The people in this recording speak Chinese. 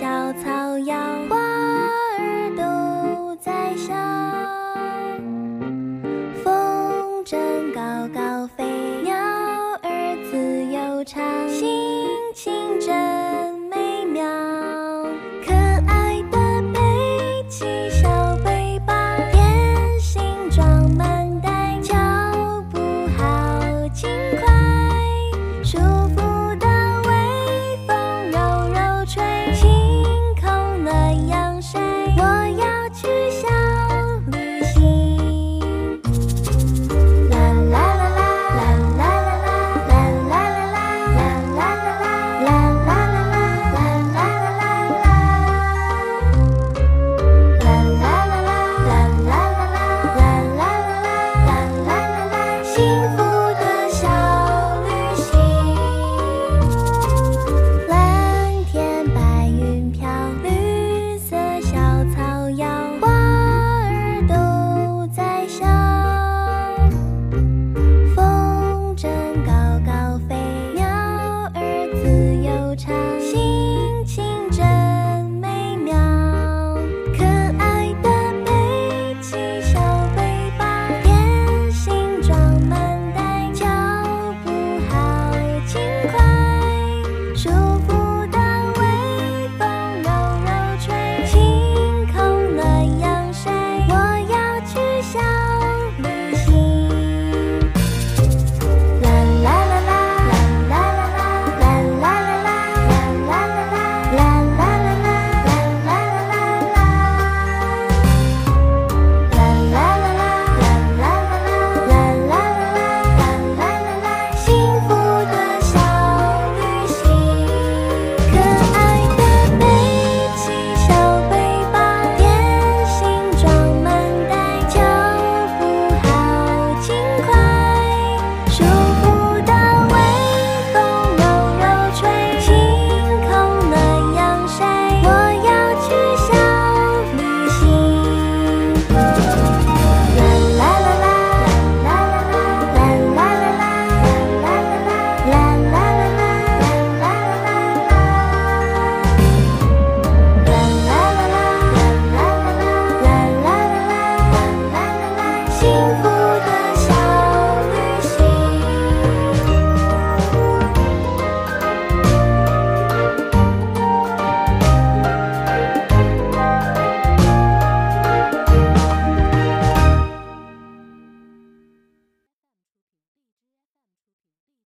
小草摇花儿都在笑。